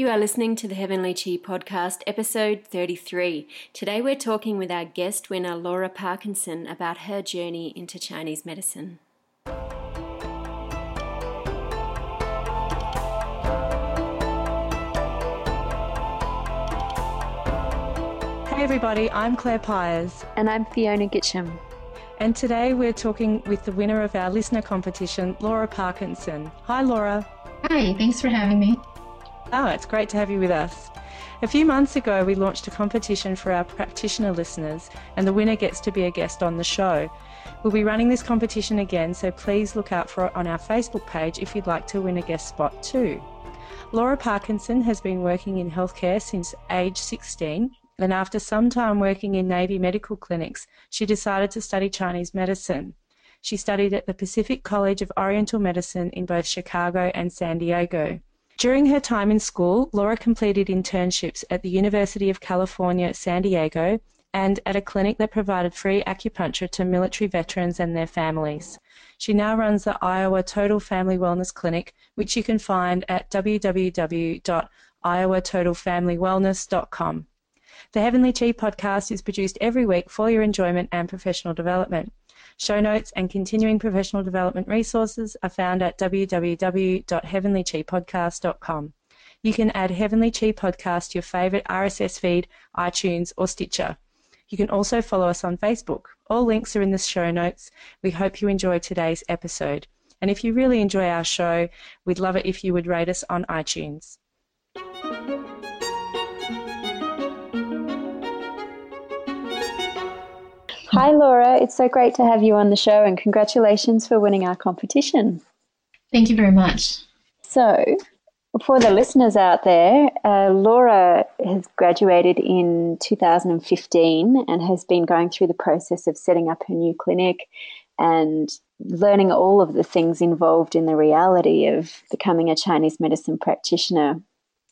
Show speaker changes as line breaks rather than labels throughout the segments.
You are listening to the Heavenly Chi podcast, episode 33. Today we're talking with our guest winner, Laura Parkinson, about her journey into Chinese medicine.
Hey everybody, I'm Claire Pyers.
And I'm Fiona Gitcham.
And today we're talking with the winner of our listener competition, Laura Parkinson. Hi Laura.
Hi, thanks for having me.
Oh, it's great to have you with us. A few months ago, we launched a competition for our practitioner listeners, and the winner gets to be a guest on the show. We'll be running this competition again, so please look out for it on our Facebook page if you'd like to win a guest spot too. Laura Parkinson has been working in healthcare since age 16, and after some time working in Navy medical clinics, she decided to study Chinese medicine. She studied at the Pacific College of Oriental Medicine in both Chicago and San Diego. During her time in school, Laura completed internships at the University of California, San Diego, and at a clinic that provided free acupuncture to military veterans and their families. She now runs the Iowa Total Family Wellness Clinic, which you can find at www.iowatotalfamilywellness.com. The Heavenly Chi podcast is produced every week for your enjoyment and professional development. Show notes and continuing professional development resources are found at www.heavenlychipodcast.com. You can add Heavenly Chi Podcast to your favourite RSS feed, iTunes, or Stitcher. You can also follow us on Facebook. All links are in the show notes. We hope you enjoy today's episode. And if you really enjoy our show, we'd love it if you would rate us on iTunes.
Hi, Laura. It's so great to have you on the show, and congratulations for winning our competition.
Thank you very much.
So, for the listeners out there, uh, Laura has graduated in 2015 and has been going through the process of setting up her new clinic and learning all of the things involved in the reality of becoming a Chinese medicine practitioner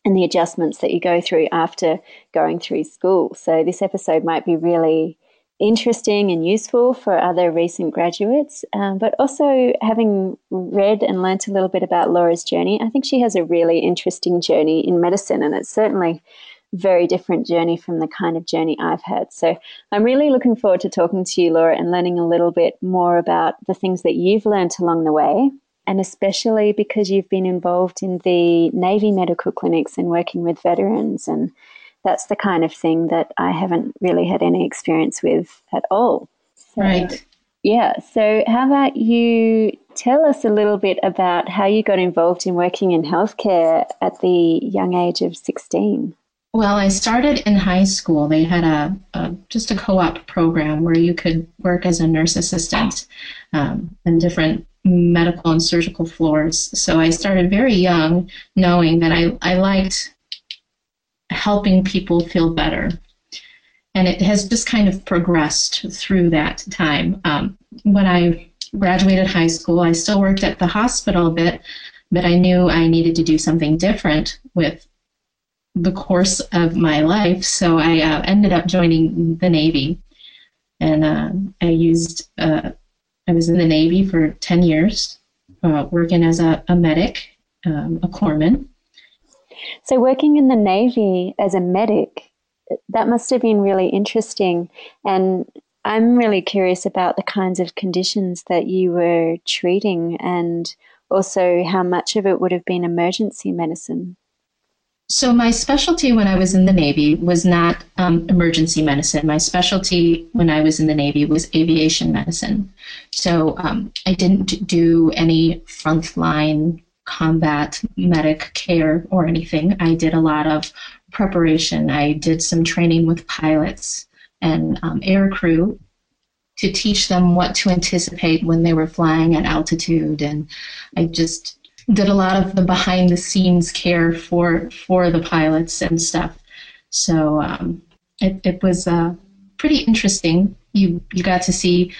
and the adjustments that you go through after going through school. So, this episode might be really interesting and useful for other recent graduates. Um, but also, having read and learnt a little bit about Laura's journey, I think she has a really interesting journey in medicine, and it's certainly very different journey from the kind of journey I've had. So I'm really looking forward to talking to you, Laura, and learning a little bit more about the things that you've learned along the way. And especially because you've been involved in the Navy medical clinics and working with veterans and that's the kind of thing that I haven't really had any experience with at all.
So, right.
Yeah. So, how about you tell us a little bit about how you got involved in working in healthcare at the young age of 16?
Well, I started in high school. They had a, a just a co-op program where you could work as a nurse assistant um, in different medical and surgical floors. So I started very young, knowing that I, I liked helping people feel better. And it has just kind of progressed through that time. Um, when I graduated high school, I still worked at the hospital a bit, but I knew I needed to do something different with the course of my life. So I uh, ended up joining the Navy. And uh, I used, uh, I was in the Navy for 10 years, uh, working as a, a medic, um, a corpsman.
So, working in the Navy as a medic, that must have been really interesting. And I'm really curious about the kinds of conditions that you were treating and also how much of it would have been emergency medicine.
So, my specialty when I was in the Navy was not um, emergency medicine. My specialty when I was in the Navy was aviation medicine. So, um, I didn't do any frontline combat medic care or anything. I did a lot of preparation. I did some training with pilots and um, air crew to teach them what to anticipate when they were flying at altitude. And I just did a lot of the behind the scenes care for for the pilots and stuff. So um, it, it was uh, pretty interesting. You you got to see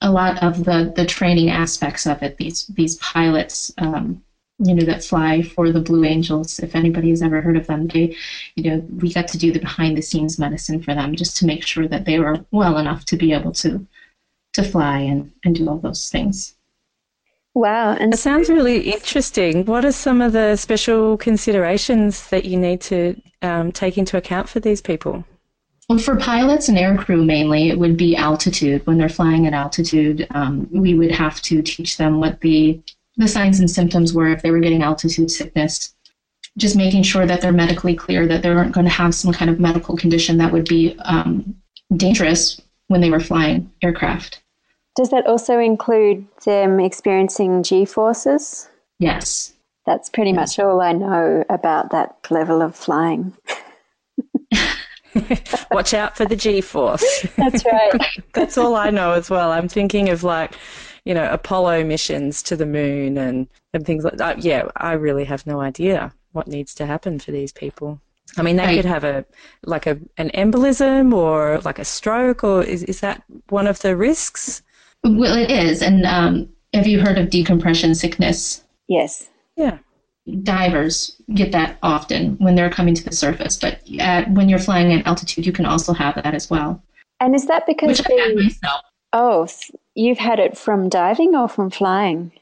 a lot of the, the training aspects of it. These these pilots um, you know, that fly for the Blue Angels. If anybody has ever heard of them, they, you know, we got to do the behind the scenes medicine for them just to make sure that they were well enough to be able to to fly and, and do all those things.
Wow.
And it sounds really interesting. What are some of the special considerations that you need to um, take into account for these people?
Well, for pilots and aircrew mainly, it would be altitude. When they're flying at altitude, um, we would have to teach them what the the signs and symptoms were if they were getting altitude sickness. Just making sure that they're medically clear, that they aren't going to have some kind of medical condition that would be um, dangerous when they were flying aircraft.
Does that also include them experiencing G forces?
Yes.
That's pretty much all I know about that level of flying.
Watch out for the G force.
That's right.
That's all I know as well. I'm thinking of like, you know, Apollo missions to the moon and, and things like that. Yeah, I really have no idea what needs to happen for these people. I mean, they right. could have a like a an embolism or like a stroke, or is is that one of the risks?
Well, it is. And um, have you heard of decompression sickness?
Yes.
Yeah.
Divers get that often when they're coming to the surface, but at, when you're flying at altitude, you can also have that as well.
And is that because
Which I myself.
Oh, you've had it from diving or from flying?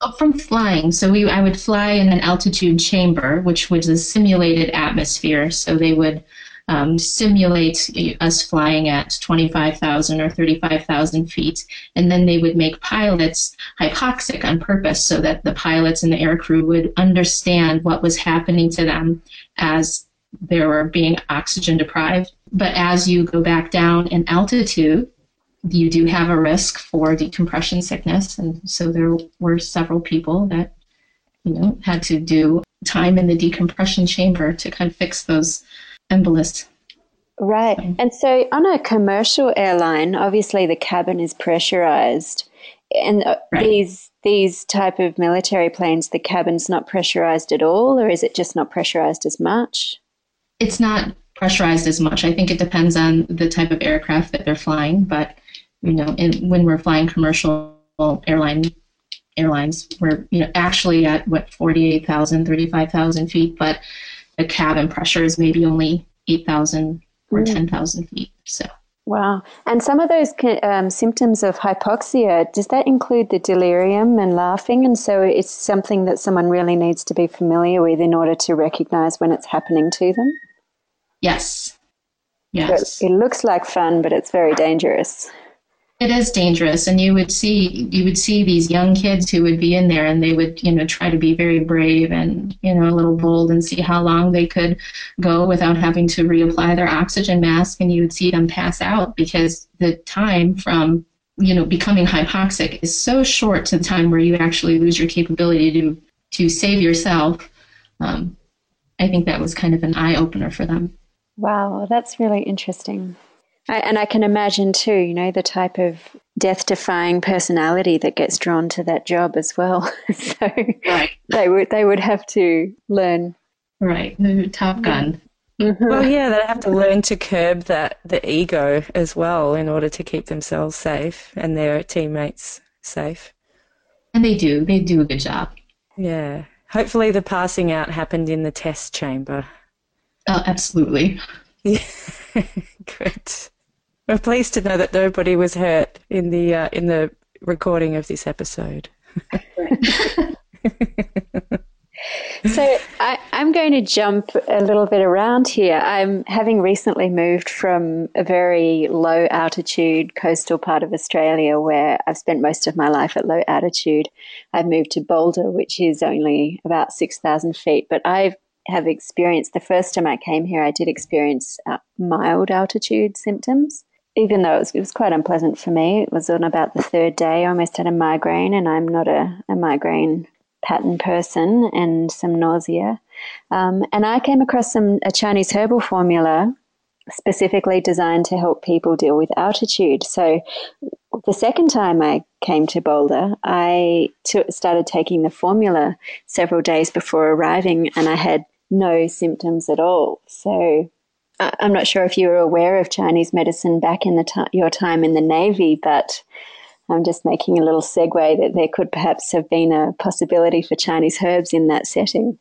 Oh, from flying. So we, I would fly in an altitude chamber, which was a simulated atmosphere. So they would um, simulate us flying at 25,000 or 35,000 feet, and then they would make pilots hypoxic on purpose so that the pilots and the air crew would understand what was happening to them as they were being oxygen deprived. But as you go back down in altitude, you do have a risk for decompression sickness, and so there were several people that you know had to do time in the decompression chamber to kind of fix those embolus.
Right. And so on a commercial airline, obviously the cabin is pressurized. And uh, right. these these type of military planes, the cabin's not pressurized at all, or is it just not pressurized as much?
It's not pressurized as much. I think it depends on the type of aircraft that they're flying. But you know, in, when we're flying commercial airline airlines, we're you know actually at what 48,000, 35,000 feet, but the cabin pressure is maybe only 8,000 or mm. 10,000 feet. So.
Wow. And some of those um, symptoms of hypoxia, does that include the delirium and laughing? And so it's something that someone really needs to be familiar with in order to recognize when it's happening to them?
Yes. Yes.
So it looks like fun, but it's very dangerous.
It is dangerous, and you would see you would see these young kids who would be in there, and they would you know try to be very brave and you know a little bold and see how long they could go without having to reapply their oxygen mask, and you would see them pass out because the time from you know becoming hypoxic is so short to the time where you actually lose your capability to to save yourself. Um, I think that was kind of an eye opener for them.
Wow, that's really interesting. I, and I can imagine too, you know, the type of death defying personality that gets drawn to that job as well. so right. they would they would have to learn.
Right. Top gun.
Mm-hmm. Well, yeah, they have to learn to curb that the ego as well in order to keep themselves safe and their teammates safe.
And they do. They do a good job.
Yeah. Hopefully, the passing out happened in the test chamber.
Oh, absolutely.
Yeah. Good. We're pleased to know that nobody was hurt in the uh, in the recording of this episode.
so I, am going to jump a little bit around here. I'm having recently moved from a very low altitude coastal part of Australia where I've spent most of my life at low altitude. I've moved to Boulder, which is only about 6,000 feet, but I have experienced the first time I came here, I did experience uh, mild altitude symptoms even though it was, it was, quite unpleasant for me, it was on about the third day. I almost had a migraine, and I'm not a, a migraine pattern person, and some nausea. Um, and I came across some a Chinese herbal formula specifically designed to help people deal with altitude. So the second time I came to Boulder, I t- started taking the formula several days before arriving, and I had no symptoms at all. So I'm not sure if you were aware of Chinese medicine back in the t- your time in the Navy, but I'm just making a little segue that there could perhaps have been a possibility for Chinese herbs in that setting.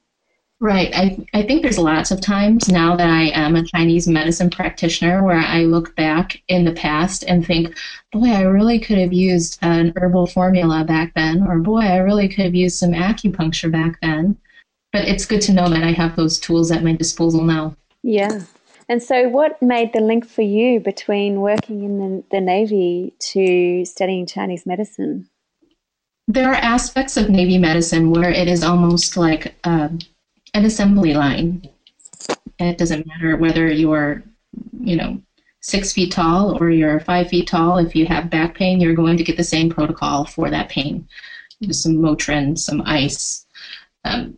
Right. I, I think there's lots of times now that I am a Chinese medicine practitioner where I look back in the past and think, boy, I really could have used an herbal formula back then, or boy, I really could have used some acupuncture back then. But it's good to know that I have those tools at my disposal now.
Yeah. And so, what made the link for you between working in the, the Navy to studying Chinese medicine?
There are aspects of Navy medicine where it is almost like um, an assembly line. It doesn't matter whether you're, you know, six feet tall or you're five feet tall. If you have back pain, you're going to get the same protocol for that pain. Some Motrin, some ice. Um,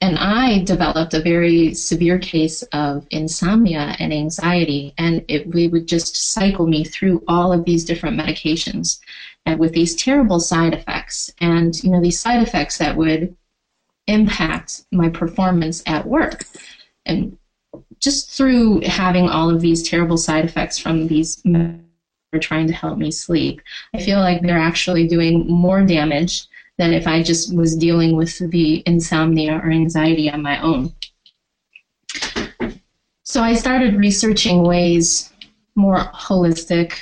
and I developed a very severe case of insomnia and anxiety, and it we would just cycle me through all of these different medications, and with these terrible side effects, and you know these side effects that would impact my performance at work. And just through having all of these terrible side effects from these are trying to help me sleep, I feel like they're actually doing more damage than if I just was dealing with the insomnia or anxiety on my own. So I started researching ways, more holistic,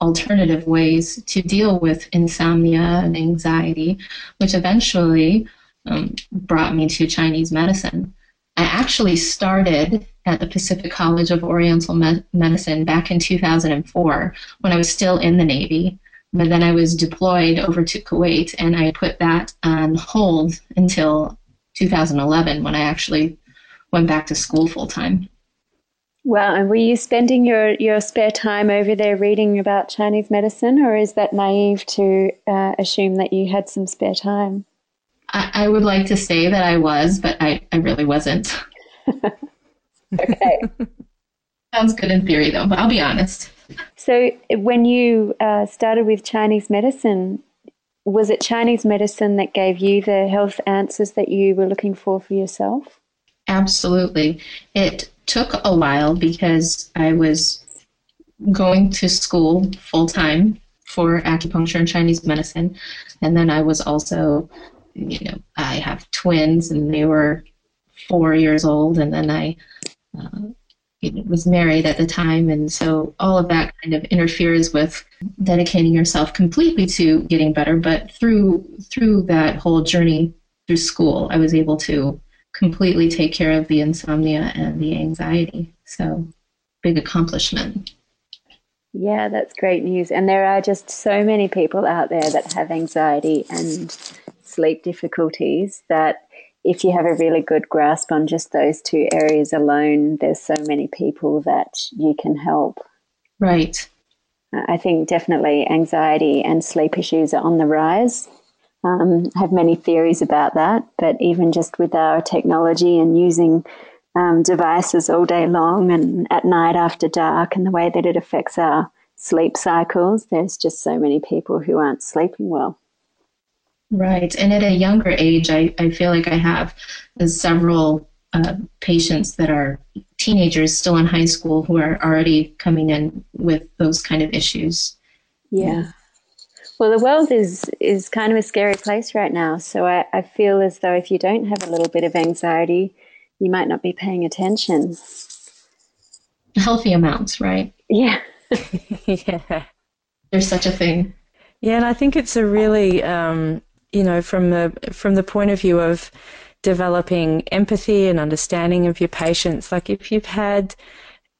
alternative ways to deal with insomnia and anxiety, which eventually um, brought me to Chinese medicine. I actually started at the Pacific College of Oriental Me- Medicine back in 2004 when I was still in the Navy. But then I was deployed over to Kuwait and I put that on hold until 2011 when I actually went back to school full time.
Well, and were you spending your, your spare time over there reading about Chinese medicine, or is that naive to uh, assume that you had some spare time?
I, I would like to say that I was, but I, I really wasn't.
okay.
Sounds good in theory, though, but I'll be honest.
So, when you uh, started with Chinese medicine, was it Chinese medicine that gave you the health answers that you were looking for for yourself?
Absolutely. It took a while because I was going to school full time for acupuncture and Chinese medicine. And then I was also you know, I have twins and they were four years old, and then I uh, was married at the time, and so all of that kind of interferes with dedicating yourself completely to getting better. But through through that whole journey through school, I was able to completely take care of the insomnia and the anxiety. So big accomplishment.
Yeah, that's great news. And there are just so many people out there that have anxiety and sleep difficulties that if you have a really good grasp on just those two areas alone, there's so many people that you can help.
Right.
I think definitely anxiety and sleep issues are on the rise. Um, I have many theories about that, but even just with our technology and using um, devices all day long and at night after dark and the way that it affects our sleep cycles, there's just so many people who aren't sleeping well.
Right. And at a younger age, I, I feel like I have several uh, patients that are teenagers still in high school who are already coming in with those kind of issues.
Yeah. Well, the world is, is kind of a scary place right now. So I, I feel as though if you don't have a little bit of anxiety, you might not be paying attention.
Healthy amounts, right?
Yeah.
yeah.
There's such a thing.
Yeah, and I think it's a really um, you know, from the from the point of view of developing empathy and understanding of your patients. Like if you've had,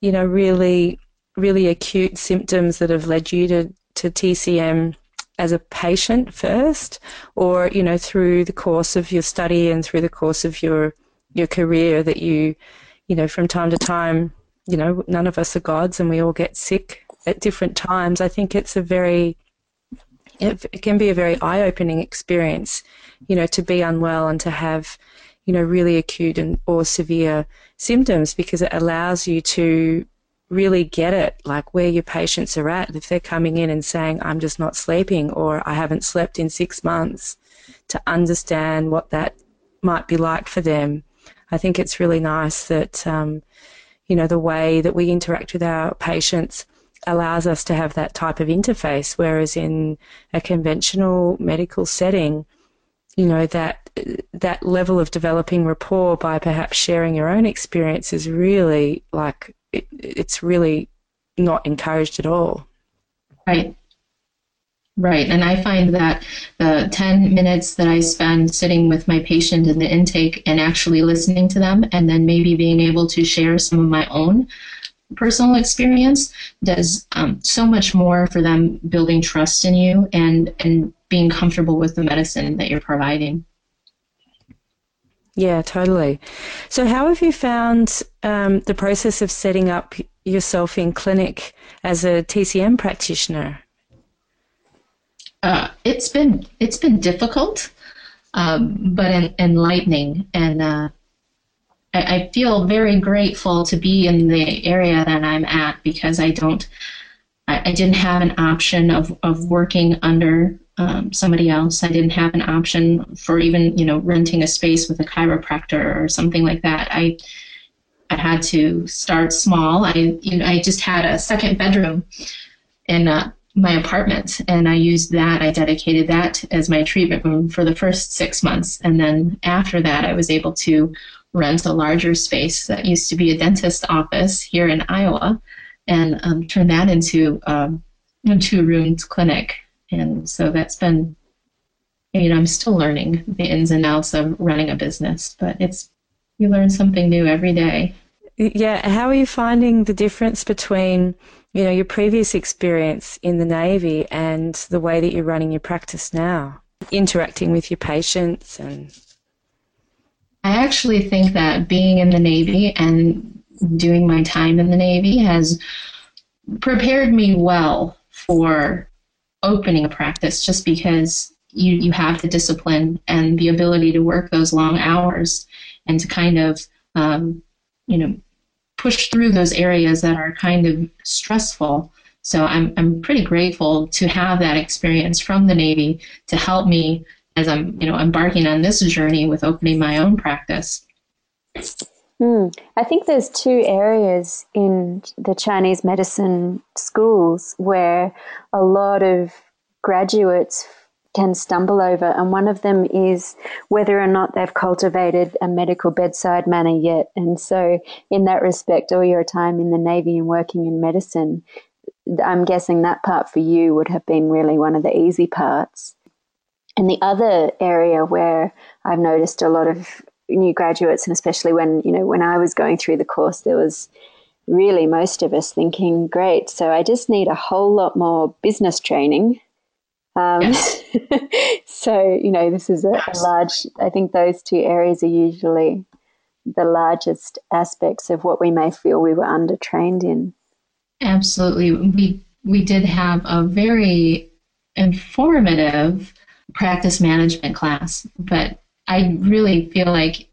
you know, really really acute symptoms that have led you to, to TCM as a patient first, or you know, through the course of your study and through the course of your your career that you, you know, from time to time, you know, none of us are gods and we all get sick at different times. I think it's a very it, can be a very eye-opening experience, you know, to be unwell and to have, you know, really acute and or severe symptoms because it allows you to really get it, like where your patients are at. If they're coming in and saying, I'm just not sleeping or I haven't slept in six months, to understand what that might be like for them. I think it's really nice that, um, you know, the way that we interact with our patients allows us to have that type of interface, whereas in a conventional medical setting, you know that that level of developing rapport by perhaps sharing your own experience is really like it, it's really not encouraged at all.
Right. Right. And I find that the 10 minutes that I spend sitting with my patient in the intake and actually listening to them, and then maybe being able to share some of my own personal experience does um, so much more for them building trust in you and, and being comfortable with the medicine that you're providing.
Yeah, totally. So, how have you found um, the process of setting up yourself in clinic as a TCM practitioner?
Uh, it's been it's been difficult, um, but enlightening, and uh, I, I, feel very grateful to be in the area that I'm at because I don't I, I didn't have an option of of working under um, somebody else. I didn't have an option for even you know renting a space with a chiropractor or something like that. I I had to start small. I you know I just had a second bedroom in uh, my apartment and I used that. I dedicated that as my treatment room for the first six months. And then after that, I was able to rent a larger space that used to be a dentist office here in Iowa and um, turn that into um, a two roomed clinic. And so that's been, you know, I'm still learning the ins and outs of running a business, but it's, you learn something new every day.
Yeah. How are you finding the difference between you know, your previous experience in the Navy and the way that you're running your practice now, interacting with your patients and.
I actually think that being in the Navy and doing my time in the Navy has prepared me well for opening a practice just because you, you have the discipline and the ability to work those long hours and to kind of, um, you know, push through those areas that are kind of stressful. So I'm, I'm pretty grateful to have that experience from the Navy to help me as I'm, you know, embarking on this journey with opening my own practice.
Mm. I think there's two areas in the Chinese medicine schools where a lot of graduates can stumble over, and one of them is whether or not they've cultivated a medical bedside manner yet. And so, in that respect, all your time in the Navy and working in medicine, I'm guessing that part for you would have been really one of the easy parts. And the other area where I've noticed a lot of new graduates, and especially when, you know, when I was going through the course, there was really most of us thinking, great, so I just need a whole lot more business training um, yes. so, you know, this is a, a, large, I think those two areas are usually the largest aspects of what we may feel we were undertrained in.
Absolutely. We, we did have a very informative practice management class, but I really feel like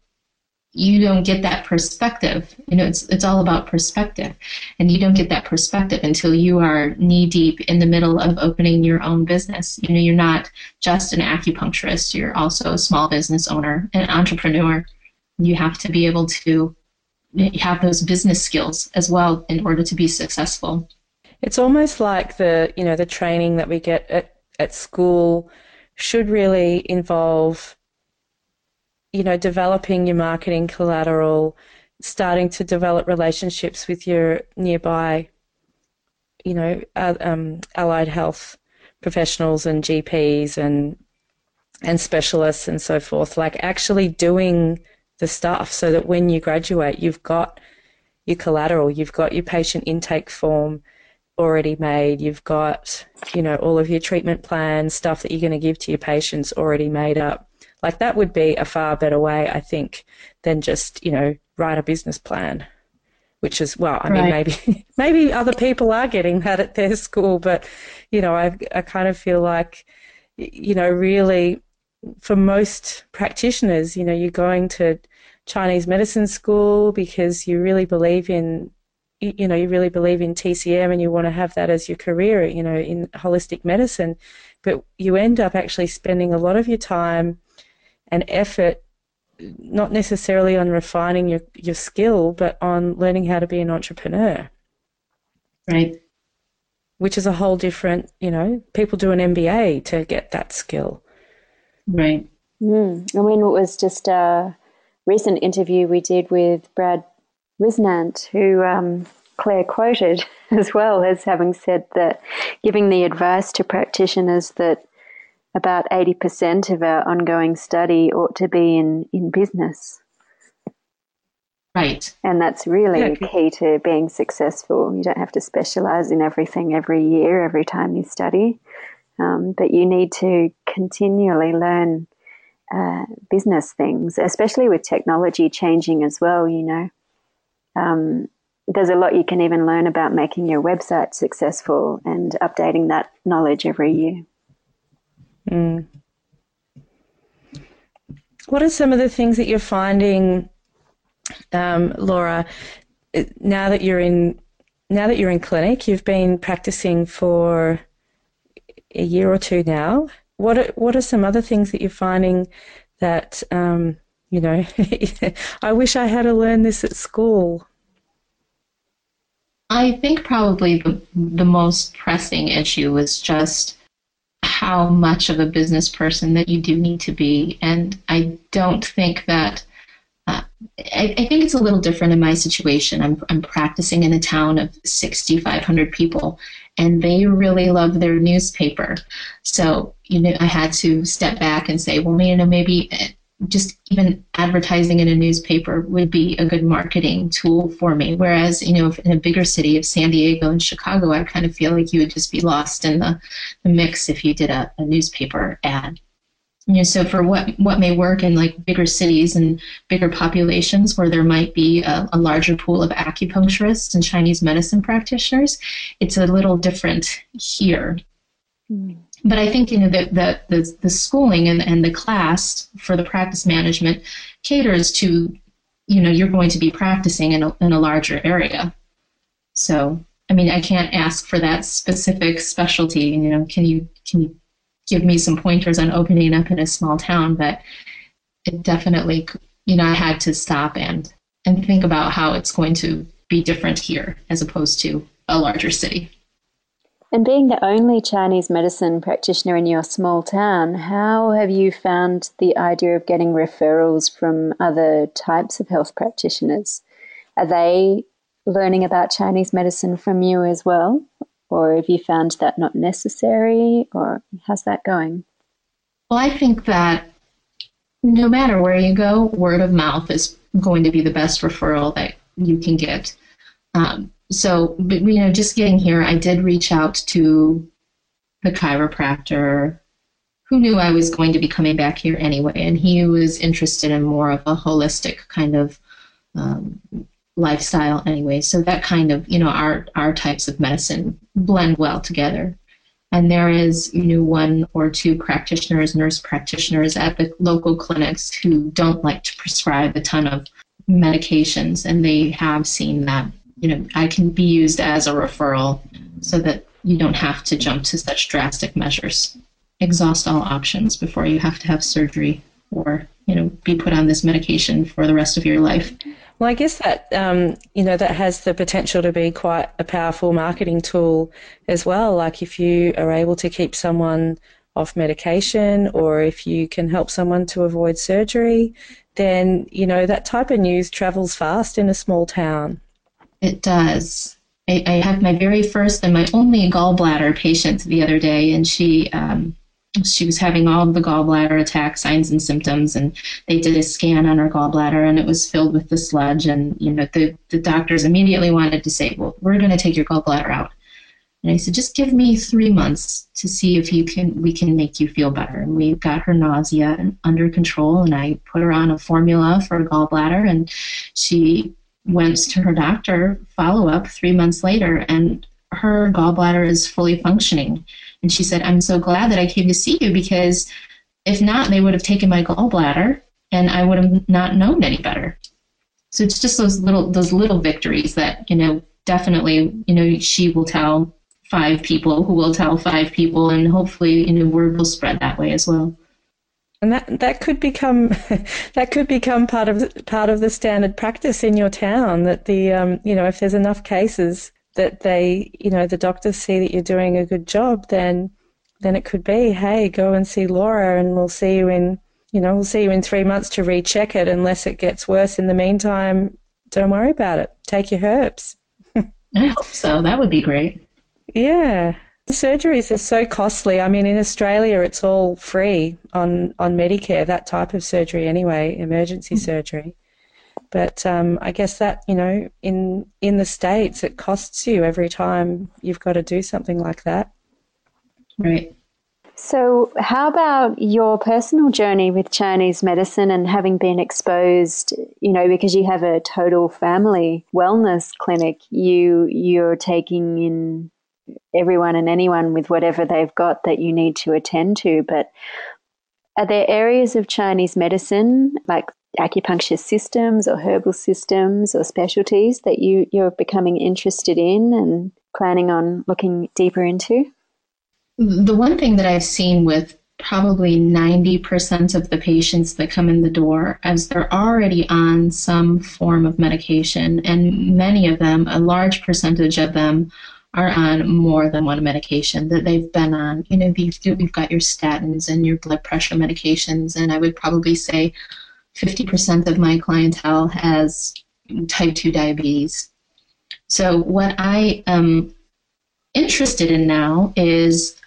you don't get that perspective. You know, it's it's all about perspective, and you don't get that perspective until you are knee deep in the middle of opening your own business. You know, you're not just an acupuncturist; you're also a small business owner, an entrepreneur. You have to be able to have those business skills as well in order to be successful.
It's almost like the you know the training that we get at at school should really involve you know, developing your marketing collateral, starting to develop relationships with your nearby, you know, uh, um, allied health professionals and GPs and and specialists and so forth. Like actually doing the stuff so that when you graduate, you've got your collateral, you've got your patient intake form already made, you've got, you know, all of your treatment plans, stuff that you're going to give to your patients already made up. Like that would be a far better way, I think, than just, you know, write a business plan. Which is well, I right. mean maybe maybe other people are getting that at their school, but you know, I I kind of feel like you know, really for most practitioners, you know, you're going to Chinese medicine school because you really believe in you know you really believe in TCM and you want to have that as your career you know in holistic medicine but you end up actually spending a lot of your time and effort not necessarily on refining your, your skill, but on learning how to be an entrepreneur.
Right.
Which is a whole different, you know, people do an MBA to get that skill.
Right.
Mm. I mean, it was just a recent interview we did with Brad Whisnant, who um, Claire quoted as well as having said that giving the advice to practitioners that about 80% of our ongoing study ought to be in, in business.
Right.
And that's really yeah. key to being successful. You don't have to specialize in everything every year, every time you study, um, but you need to continually learn uh, business things, especially with technology changing as well. You know, um, there's a lot you can even learn about making your website successful and updating that knowledge every year.
Mm. What are some of the things that you're finding, um, Laura? Now that you're in, now that you're in clinic, you've been practicing for a year or two now. What are, what are some other things that you're finding that um, you know? I wish I had to learn this at school.
I think probably the, the most pressing issue is just how much of a business person that you do need to be. And I don't think that, uh, I, I, think it's a little different in my situation. I'm, I'm practicing in a town of 6,500 people, and they really love their newspaper. So, you know, I had to step back and say, well, you know, maybe just even advertising in a newspaper would be a good marketing tool for me. Whereas, you know, in a bigger city of San Diego and Chicago, I kind of feel like you would just be lost in the, the mix if you did a, a newspaper ad. You know, so for what what may work in like bigger cities and bigger populations where there might be a, a larger pool of acupuncturists and Chinese medicine practitioners, it's a little different here. Mm but I think you know that the, the, the schooling and, and the class for the practice management caters to you know you're going to be practicing in a, in a larger area. So I mean I can't ask for that specific specialty. You know, can you can you give me some pointers on opening up in a small town? But it definitely you know I had to stop and and think about how it's going to be different here as opposed to a larger city.
And being the only Chinese medicine practitioner in your small town, how have you found the idea of getting referrals from other types of health practitioners? Are they learning about Chinese medicine from you as well? Or have you found that not necessary? Or how's that going?
Well, I think that no matter where you go, word of mouth is going to be the best referral that you can get. Um, so, but, you know, just getting here, I did reach out to the chiropractor who knew I was going to be coming back here anyway, and he was interested in more of a holistic kind of um, lifestyle anyway. So that kind of, you know, our our types of medicine blend well together. And there is, you know, one or two practitioners, nurse practitioners at the local clinics who don't like to prescribe a ton of medications, and they have seen that you know, I can be used as a referral so that you don't have to jump to such drastic measures. Exhaust all options before you have to have surgery or, you know, be put on this medication for the rest of your life.
Well, I guess that um, you know that has the potential to be quite a powerful marketing tool as well. Like if you are able to keep someone off medication, or if you can help someone to avoid surgery, then you know that type of news travels fast in a small town.
It does. I, I had my very first and my only gallbladder patient the other day, and she um, she was having all the gallbladder attack signs and symptoms, and they did a scan on her gallbladder, and it was filled with the sludge. And you know, the the doctors immediately wanted to say, "Well, we're going to take your gallbladder out." And I said, just give me three months to see if you can we can make you feel better. And we got her nausea under control, and I put her on a formula for a gallbladder, and she went to her doctor follow up three months later, and her gallbladder is fully functioning. And she said, I'm so glad that I came to see you because if not, they would have taken my gallbladder and I would have not known any better. So it's just those little those little victories that, you know, definitely, you know, she will tell five people who will tell five people and hopefully, you know, word will spread that way as well
and that that could become that could become part of part of the standard practice in your town. That the um, you know if there's enough cases that they you know the doctors see that you're doing a good job, then then it could be hey go and see Laura and we'll see you in you know, we'll see you in three months to recheck it unless it gets worse. In the meantime, don't worry about it. Take your herbs.
I hope so. That would be great.
Yeah. Surgeries are so costly. I mean, in Australia, it's all free on, on Medicare, that type of surgery anyway, emergency mm-hmm. surgery. But um, I guess that, you know, in, in the States, it costs you every time you've got to do something like that.
Right.
So, how about your personal journey with Chinese medicine and having been exposed, you know, because you have a total family wellness clinic, you you're taking in everyone and anyone with whatever they've got that you need to attend to, but are there areas of Chinese medicine like acupuncture systems or herbal systems or specialties that you, you're becoming interested in and planning on looking deeper into?
The one thing that I've seen with probably 90% of the patients that come in the door as they're already on some form of medication and many of them a large percentage of them are on more than one medication that they've been on. You know you've, got your statins and your blood pressure medications and i would probably say 50% of my clientele has type 2 diabetes. So what i am interested in now is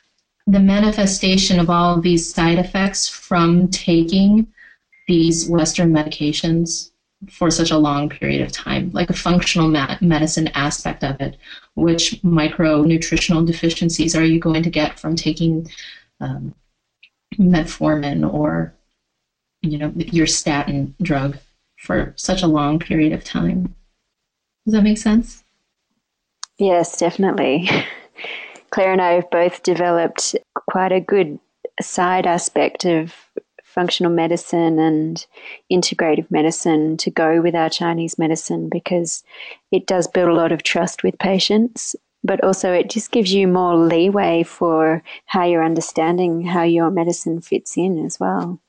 the manifestation of all of these side effects from taking these Western medications for such a long period of time, like a functional medicine aspect of it. Which micronutritional deficiencies are you going to get from taking um, metformin or you know your statin drug for such a long period of time? Does that make sense?
Yes, definitely. Claire and I have both developed quite a good side aspect of functional medicine and integrative medicine to go with our Chinese medicine because it does build a lot of trust with patients, but also it just gives you more leeway for how you're understanding how your medicine fits in as well.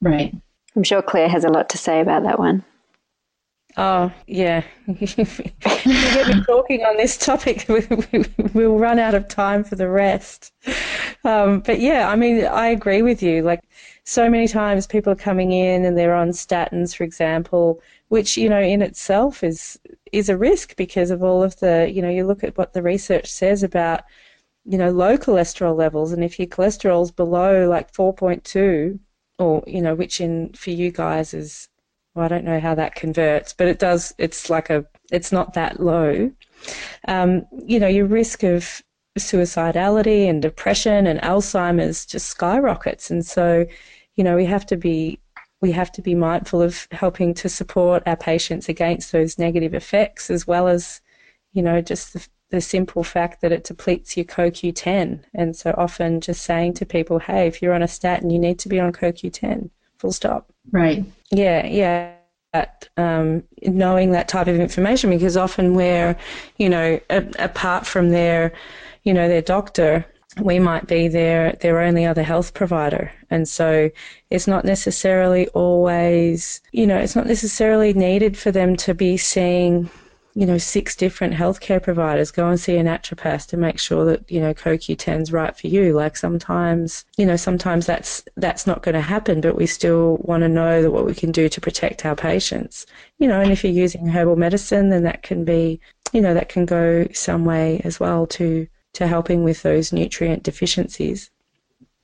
Right.
I'm sure Claire has a lot to say about that one.
Oh, yeah. you get me talking on this topic, we'll run out of time for the rest. Um, but yeah, I mean, I agree with you. Like, so many times people are coming in and they're on statins, for example, which, you know, in itself is, is a risk because of all of the, you know, you look at what the research says about, you know, low cholesterol levels. And if your cholesterol's below like 4.2, or, you know, which in, for you guys is well, I don't know how that converts, but it does. It's like a, it's not that low. Um, you know, your risk of suicidality and depression and Alzheimer's just skyrockets, and so, you know, we have to be we have to be mindful of helping to support our patients against those negative effects, as well as, you know, just the, the simple fact that it depletes your CoQ10. And so often just saying to people, hey, if you're on a statin, you need to be on CoQ10, full stop.
Right.
Yeah, yeah. Um, knowing that type of information because often we're, you know, a, apart from their, you know, their doctor, we might be their their only other health provider, and so it's not necessarily always, you know, it's not necessarily needed for them to be seeing you know, six different healthcare providers, go and see a naturopath to make sure that, you know, CoQ10 is right for you. Like sometimes, you know, sometimes that's, that's not going to happen, but we still want to know that what we can do to protect our patients. You know, and if you're using herbal medicine, then that can be, you know, that can go some way as well to, to helping with those nutrient deficiencies.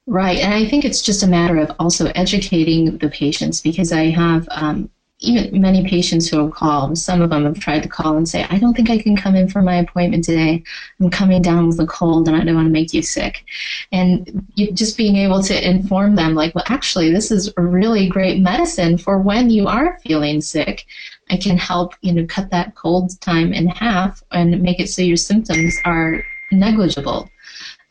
Right. And I think it's just a matter of also educating the patients because I have um, even many patients who have called, some of them have tried to call and say, I don't think I can come in for my appointment today. I'm coming down with a cold and I don't want to make you sick. And you, just being able to inform them, like, well, actually, this is a really great medicine for when you are feeling sick. I can help, you know, cut that cold time in half and make it so your symptoms are negligible.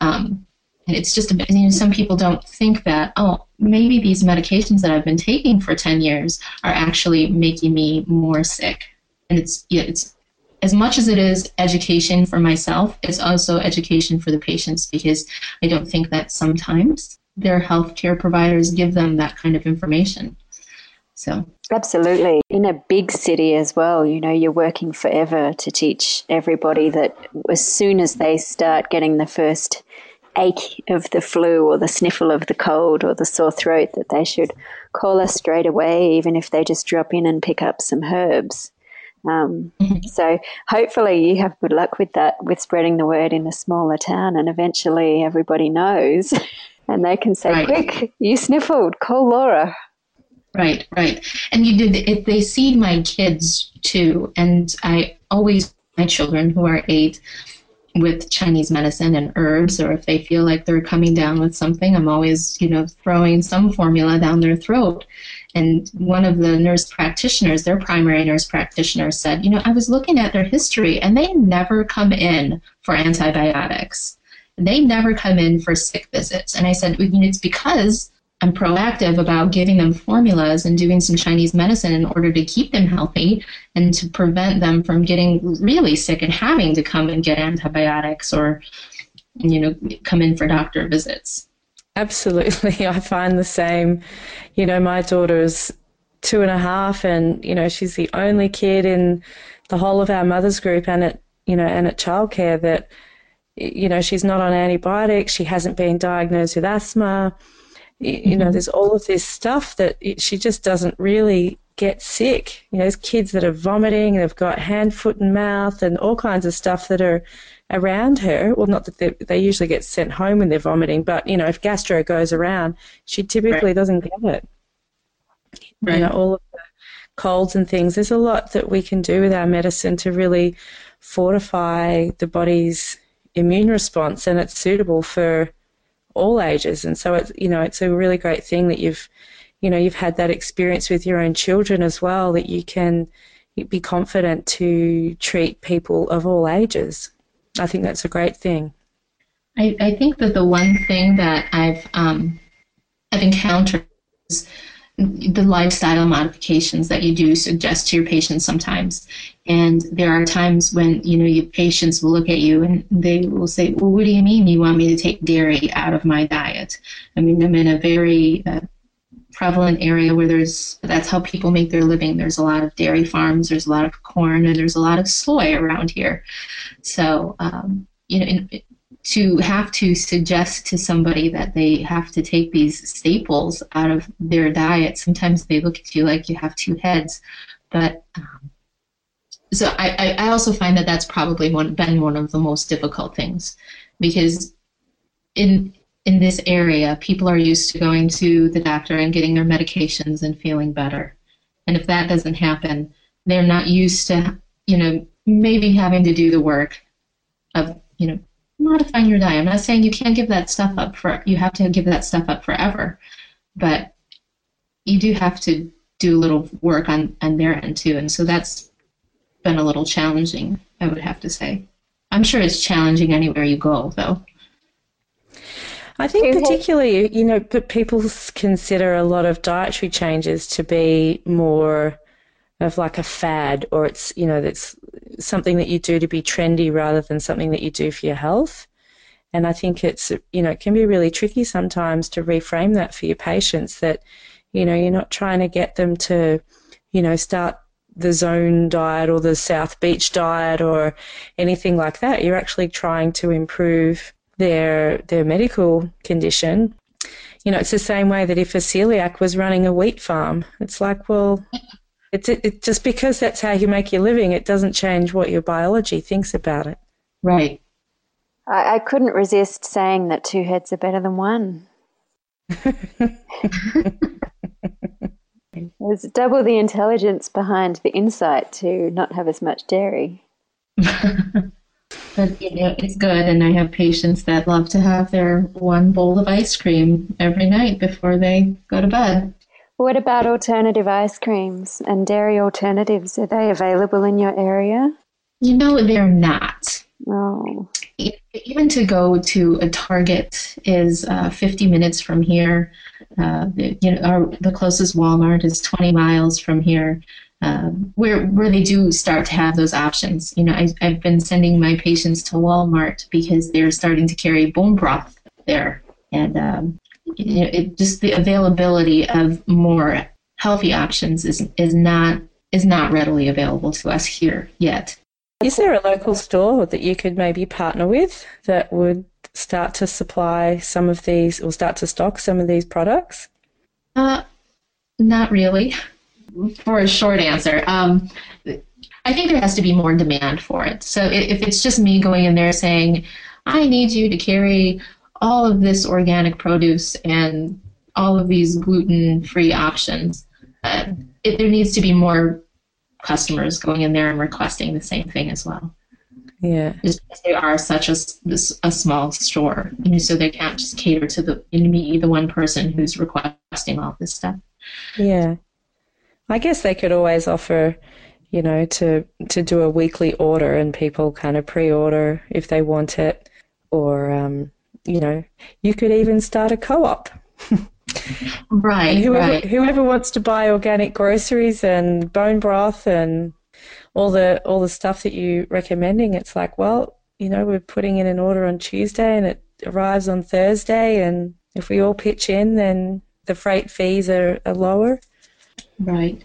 Um, and it's just, you know, some people don't think that, oh, maybe these medications that I've been taking for 10 years are actually making me more sick. And it's, yeah, it's as much as it is education for myself, it's also education for the patients because I don't think that sometimes their healthcare providers give them that kind of information. So
absolutely, in a big city as well, you know, you're working forever to teach everybody that as soon as they start getting the first ache of the flu or the sniffle of the cold or the sore throat that they should call us straight away, even if they just drop in and pick up some herbs. Um, mm-hmm. So hopefully you have good luck with that, with spreading the word in a smaller town, and eventually everybody knows, and they can say, right. "Quick, you sniffled, call Laura."
Right, right, and you did. If they see my kids too, and I always my children who are eight with Chinese medicine and herbs, or if they feel like they're coming down with something, I'm always, you know, throwing some formula down their throat. And one of the nurse practitioners, their primary nurse practitioner, said, you know, I was looking at their history and they never come in for antibiotics. They never come in for sick visits. And I said, it's because I'm proactive about giving them formulas and doing some Chinese medicine in order to keep them healthy and to prevent them from getting really sick and having to come and get antibiotics or, you know, come in for doctor visits.
Absolutely. I find the same. You know, my daughter's two and a half and, you know, she's the only kid in the whole of our mother's group and at, you know, and at childcare that, you know, she's not on antibiotics. She hasn't been diagnosed with asthma you know, there's all of this stuff that she just doesn't really get sick. You know, there's kids that are vomiting, they've got hand, foot, and mouth, and all kinds of stuff that are around her. Well, not that they, they usually get sent home when they're vomiting, but, you know, if gastro goes around, she typically right. doesn't get it. Right. You know, all of the colds and things. There's a lot that we can do with our medicine to really fortify the body's immune response, and it's suitable for all ages. And so it's you know it's a really great thing that you've you know you've had that experience with your own children as well that you can be confident to treat people of all ages. I think that's a great thing.
I, I think that the one thing that I've um, I've encountered is the lifestyle modifications that you do suggest to your patients sometimes. And there are times when, you know, your patients will look at you and they will say, well, what do you mean you want me to take dairy out of my diet? I mean, I'm in a very uh, prevalent area where there's, that's how people make their living. There's a lot of dairy farms, there's a lot of corn, and there's a lot of soy around here. So, um, you know, in, to have to suggest to somebody that they have to take these staples out of their diet, sometimes they look at you like you have two heads. But um, so I, I also find that that's probably one, been one of the most difficult things because in in this area, people are used to going to the doctor and getting their medications and feeling better. And if that doesn't happen, they're not used to, you know, maybe having to do the work of, you know, modifying your diet. I'm not saying you can't give that stuff up for you have to give that stuff up forever, but you do have to do a little work on on their end too, and so that's been a little challenging. I would have to say. I'm sure it's challenging anywhere you go, though.
I think particularly, you know, people consider a lot of dietary changes to be more of like a fad, or it's you know that's something that you do to be trendy rather than something that you do for your health. And I think it's you know it can be really tricky sometimes to reframe that for your patients that you know you're not trying to get them to you know start the zone diet or the South Beach diet or anything like that. You're actually trying to improve their their medical condition. You know, it's the same way that if a celiac was running a wheat farm, it's like, well, it's it, it, just because that's how you make your living, it doesn't change what your biology thinks about it.
Right.
I, I couldn't resist saying that two heads are better than one. There's double the intelligence behind the insight to not have as much dairy.
but you know, it's good, and I have patients that love to have their one bowl of ice cream every night before they go to bed.
What about alternative ice creams and dairy alternatives? Are they available in your area?
You know, they're not.
Oh.
Even to go to a Target is uh, 50 minutes from here. Uh, the, you know, our, the closest Walmart is 20 miles from here. Um, where where they do start to have those options. You know, I, I've been sending my patients to Walmart because they're starting to carry bone broth there, and um, you know, it, just the availability of more healthy options is is not is not readily available to us here yet.
Is there a local store that you could maybe partner with that would start to supply some of these or start to stock some of these products?
Uh, not really. For a short answer, um, I think there has to be more demand for it. So if it's just me going in there saying, I need you to carry all of this organic produce and all of these gluten free options, uh, it, there needs to be more customers going in there and requesting the same thing as well.
Yeah.
Just because they are such a, a small store, and so they can't just cater to the me, the one person who's requesting all this stuff.
Yeah. I guess they could always offer, you know, to to do a weekly order and people kind of pre-order if they want it, or um, you know, you could even start a co-op.
right.
Whoever
right.
whoever wants to buy organic groceries and bone broth and all the all the stuff that you're recommending, it's like, well, you know, we're putting in an order on Tuesday and it arrives on Thursday, and if we all pitch in, then the freight fees are, are lower.
Right.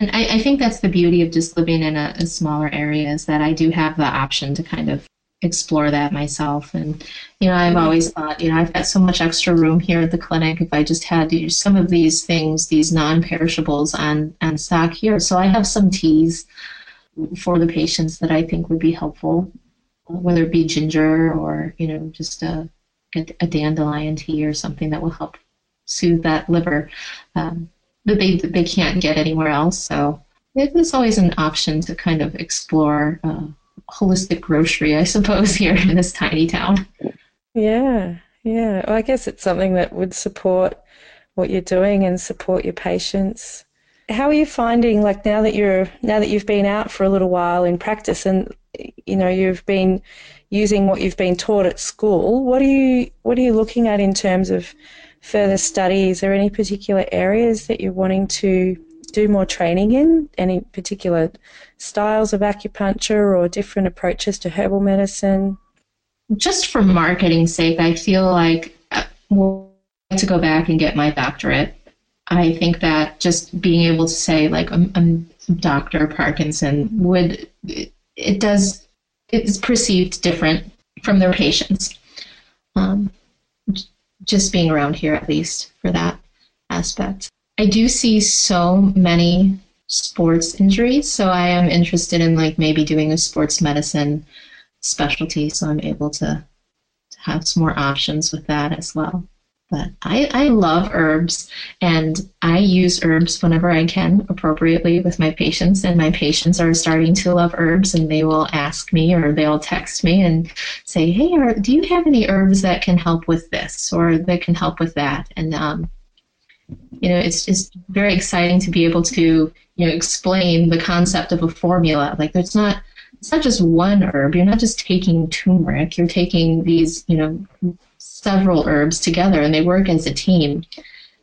And I, I, think that's the beauty of just living in a, a, smaller area is that I do have the option to kind of explore that myself. And, you know, I've mm-hmm. always thought, you know, I've got so much extra room here at the clinic if I just had some of these things, these non perishables on, on stock here. So I have some teas for the patients that I think would be helpful, whether it be ginger or you know just a, a dandelion tea or something that will help soothe that liver um, that they they can't get anywhere else. So it's always an option to kind of explore uh, holistic grocery, I suppose, here in this tiny town.
Yeah, yeah. Well, I guess it's something that would support what you're doing and support your patients how are you finding like now that you're now that you've been out for a little while in practice and you know you've been using what you've been taught at school what are you what are you looking at in terms of further studies or any particular areas that you're wanting to do more training in any particular styles of acupuncture or different approaches to herbal medicine
just for marketing sake i feel like uh, to go back and get my doctorate I think that just being able to say like I'm, I'm Dr. Parkinson would it does it's perceived different from their patients. Um, just being around here at least for that aspect. I do see so many sports injuries, so I am interested in like maybe doing a sports medicine specialty, so I'm able to, to have some more options with that as well. But I, I love herbs and I use herbs whenever I can appropriately with my patients. And my patients are starting to love herbs and they will ask me or they'll text me and say, Hey, do you have any herbs that can help with this or that can help with that? And, um, you know, it's just very exciting to be able to, you know, explain the concept of a formula. Like, it's not, it's not just one herb. You're not just taking turmeric. You're taking these, you know, several herbs together and they work as a team.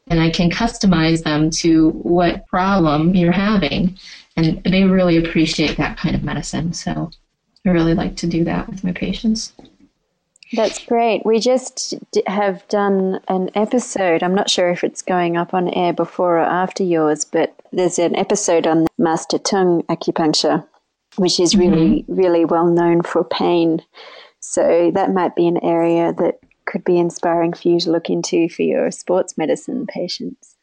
And I can customize them to what problem you're having. And they really appreciate that kind of medicine. So I really like to do that with my patients.
That's great. We just have done an episode. I'm not sure if it's going up on air before or after yours, but there's an episode on master Tung acupuncture, which is really, mm-hmm. really well known for pain. So that might be an area that could be inspiring for you to look into for your sports medicine patients.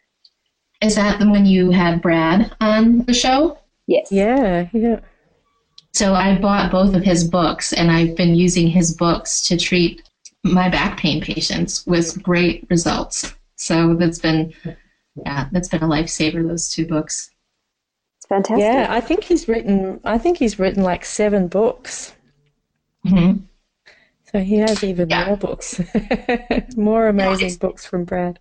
Is that the one you had Brad on the show?
Yes.
Yeah, yeah.
So I bought both of his books and I've been using his books to treat my back pain patients with great results. So that's been yeah, that's been a lifesaver those two books.
It's fantastic.
Yeah, I think he's written I think he's written like 7 books.
hmm
so he has even yeah. more books, more amazing no, books from Brad.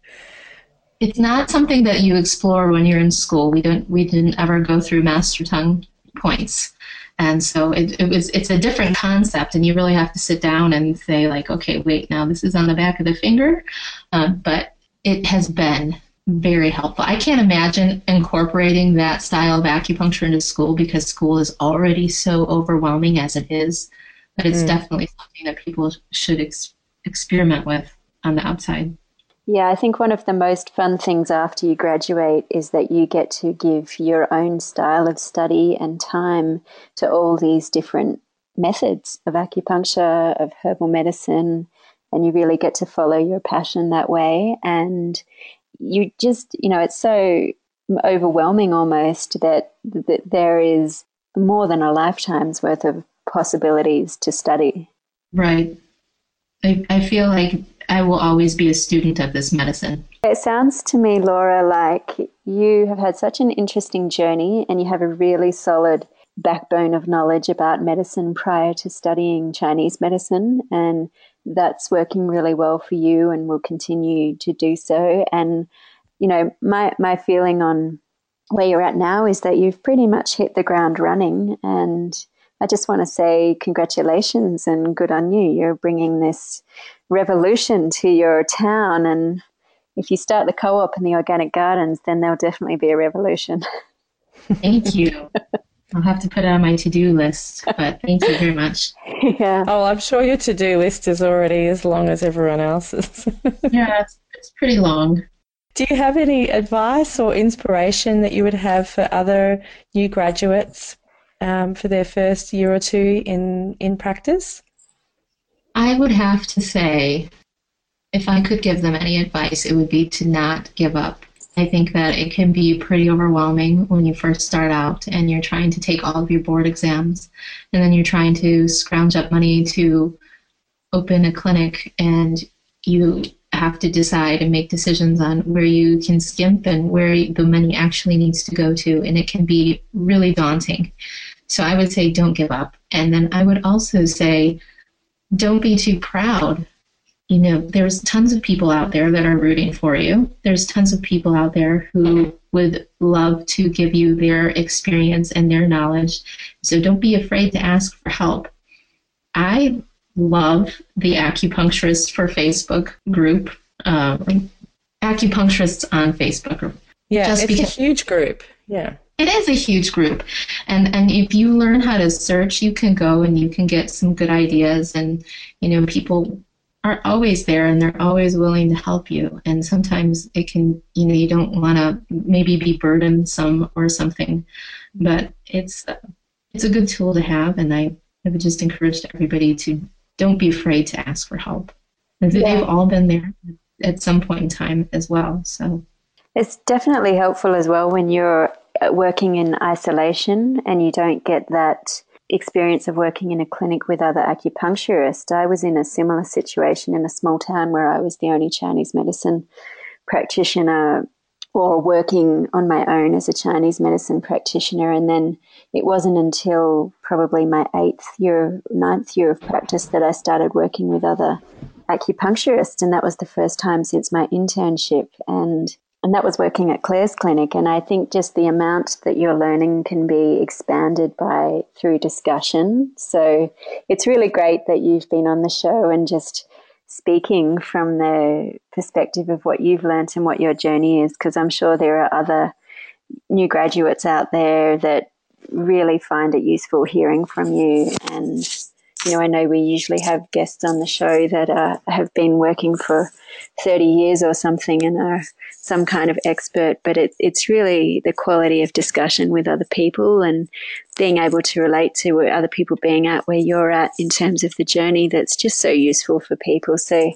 It's not something that you explore when you're in school. We don't. We didn't ever go through master Tung points, and so it, it was. It's a different concept, and you really have to sit down and say like, okay, wait, now this is on the back of the finger, uh, but it has been very helpful. I can't imagine incorporating that style of acupuncture into school because school is already so overwhelming as it is but it's mm. definitely something that people should ex- experiment with on the outside.
Yeah, I think one of the most fun things after you graduate is that you get to give your own style of study and time to all these different methods of acupuncture, of herbal medicine, and you really get to follow your passion that way. And you just, you know, it's so overwhelming almost that, that there is more than a lifetime's worth of possibilities to study.
Right. I, I feel like I will always be a student of this medicine.
It sounds to me, Laura, like you have had such an interesting journey and you have a really solid backbone of knowledge about medicine prior to studying Chinese medicine. And that's working really well for you and will continue to do so. And, you know, my, my feeling on where you're at now is that you've pretty much hit the ground running. And I just want to say congratulations and good on you. You're bringing this revolution to your town. And if you start the co op and the organic gardens, then there'll definitely be a revolution.
Thank you. I'll have to put it on my to do list, but thank you very much.
yeah.
Oh, I'm sure your to do list is already as long as everyone else's.
yeah, it's, it's pretty long.
Do you have any advice or inspiration that you would have for other new graduates um, for their first year or two in, in practice?
I would have to say, if I could give them any advice, it would be to not give up. I think that it can be pretty overwhelming when you first start out and you're trying to take all of your board exams and then you're trying to scrounge up money to open a clinic and you have to decide and make decisions on where you can skimp and where the money actually needs to go to and it can be really daunting. So I would say don't give up. And then I would also say don't be too proud you know, there's tons of people out there that are rooting for you. There's tons of people out there who would love to give you their experience and their knowledge. So don't be afraid to ask for help. I love the acupuncturist for Facebook group, um, acupuncturists on Facebook.
Yeah, just it's because, a huge group. Yeah.
It is a huge group. And and if you learn how to search, you can go and you can get some good ideas and you know, people are always there and they're always willing to help you. And sometimes it can, you know, you don't want to maybe be burdensome or something, but it's it's a good tool to have. And I, I would just encourage everybody to don't be afraid to ask for help. Yeah. They've all been there at some point in time as well. So
it's definitely helpful as well when you're Uh, working in isolation and you don't get that experience of working in a clinic with other acupuncturists, I was in a similar situation in a small town where I was the only Chinese medicine practitioner or working on my own as a Chinese medicine practitioner. And then it wasn't until probably my eighth year, ninth year of practice that I started working with other acupuncturists. And that was the first time since my internship. And and that was working at Claire's clinic. And I think just the amount that you're learning can be expanded by through discussion. So it's really great that you've been on the show and just speaking from the perspective of what you've learned and what your journey is, because I'm sure there are other new graduates out there that really find it useful hearing from you and you know, I know we usually have guests on the show that uh, have been working for 30 years or something and are some kind of expert, but it, it's really the quality of discussion with other people and being able to relate to where other people being at where you're at in terms of the journey that's just so useful for people. So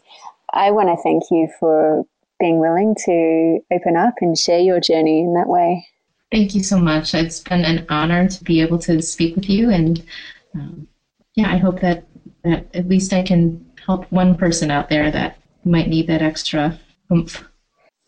I want to thank you for being willing to open up and share your journey in that way.
Thank you so much. It's been an honor to be able to speak with you and um, yeah, I hope that, that at least I can help one person out there that might need that extra oomph.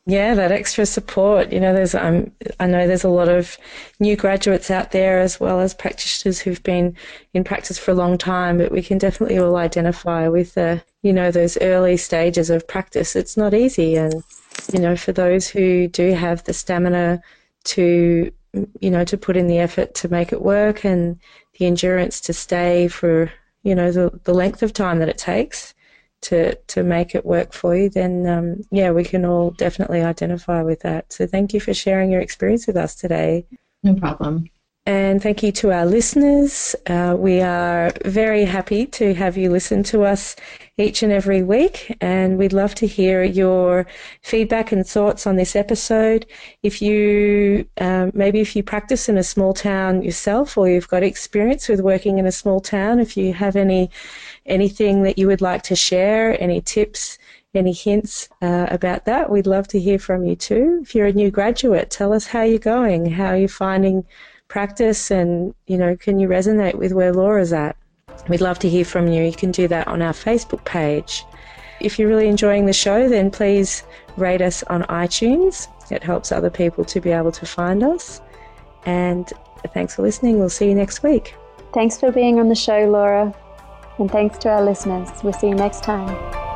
Yeah, that extra support. You know, there's um, I know there's a lot of new graduates out there as well as practitioners who've been in practice for a long time, but we can definitely all identify with the, you know, those early stages of practice. It's not easy, and you know, for those who do have the stamina to, you know, to put in the effort to make it work and the endurance to stay for you know the, the length of time that it takes to to make it work for you, then um, yeah, we can all definitely identify with that. So thank you for sharing your experience with us today.
No problem.
And thank you to our listeners. Uh, we are very happy to have you listen to us each and every week. And we'd love to hear your feedback and thoughts on this episode. If you, um, maybe if you practice in a small town yourself or you've got experience with working in a small town, if you have any, anything that you would like to share, any tips, any hints uh, about that, we'd love to hear from you too. If you're a new graduate, tell us how you're going, how you're finding practice and, you know, can you resonate with where Laura's at? We'd love to hear from you. You can do that on our Facebook page. If you're really enjoying the show, then please rate us on iTunes. It helps other people to be able to find us. And thanks for listening. We'll see you next week.
Thanks for being on the show, Laura. And thanks to our listeners. We'll see you next time.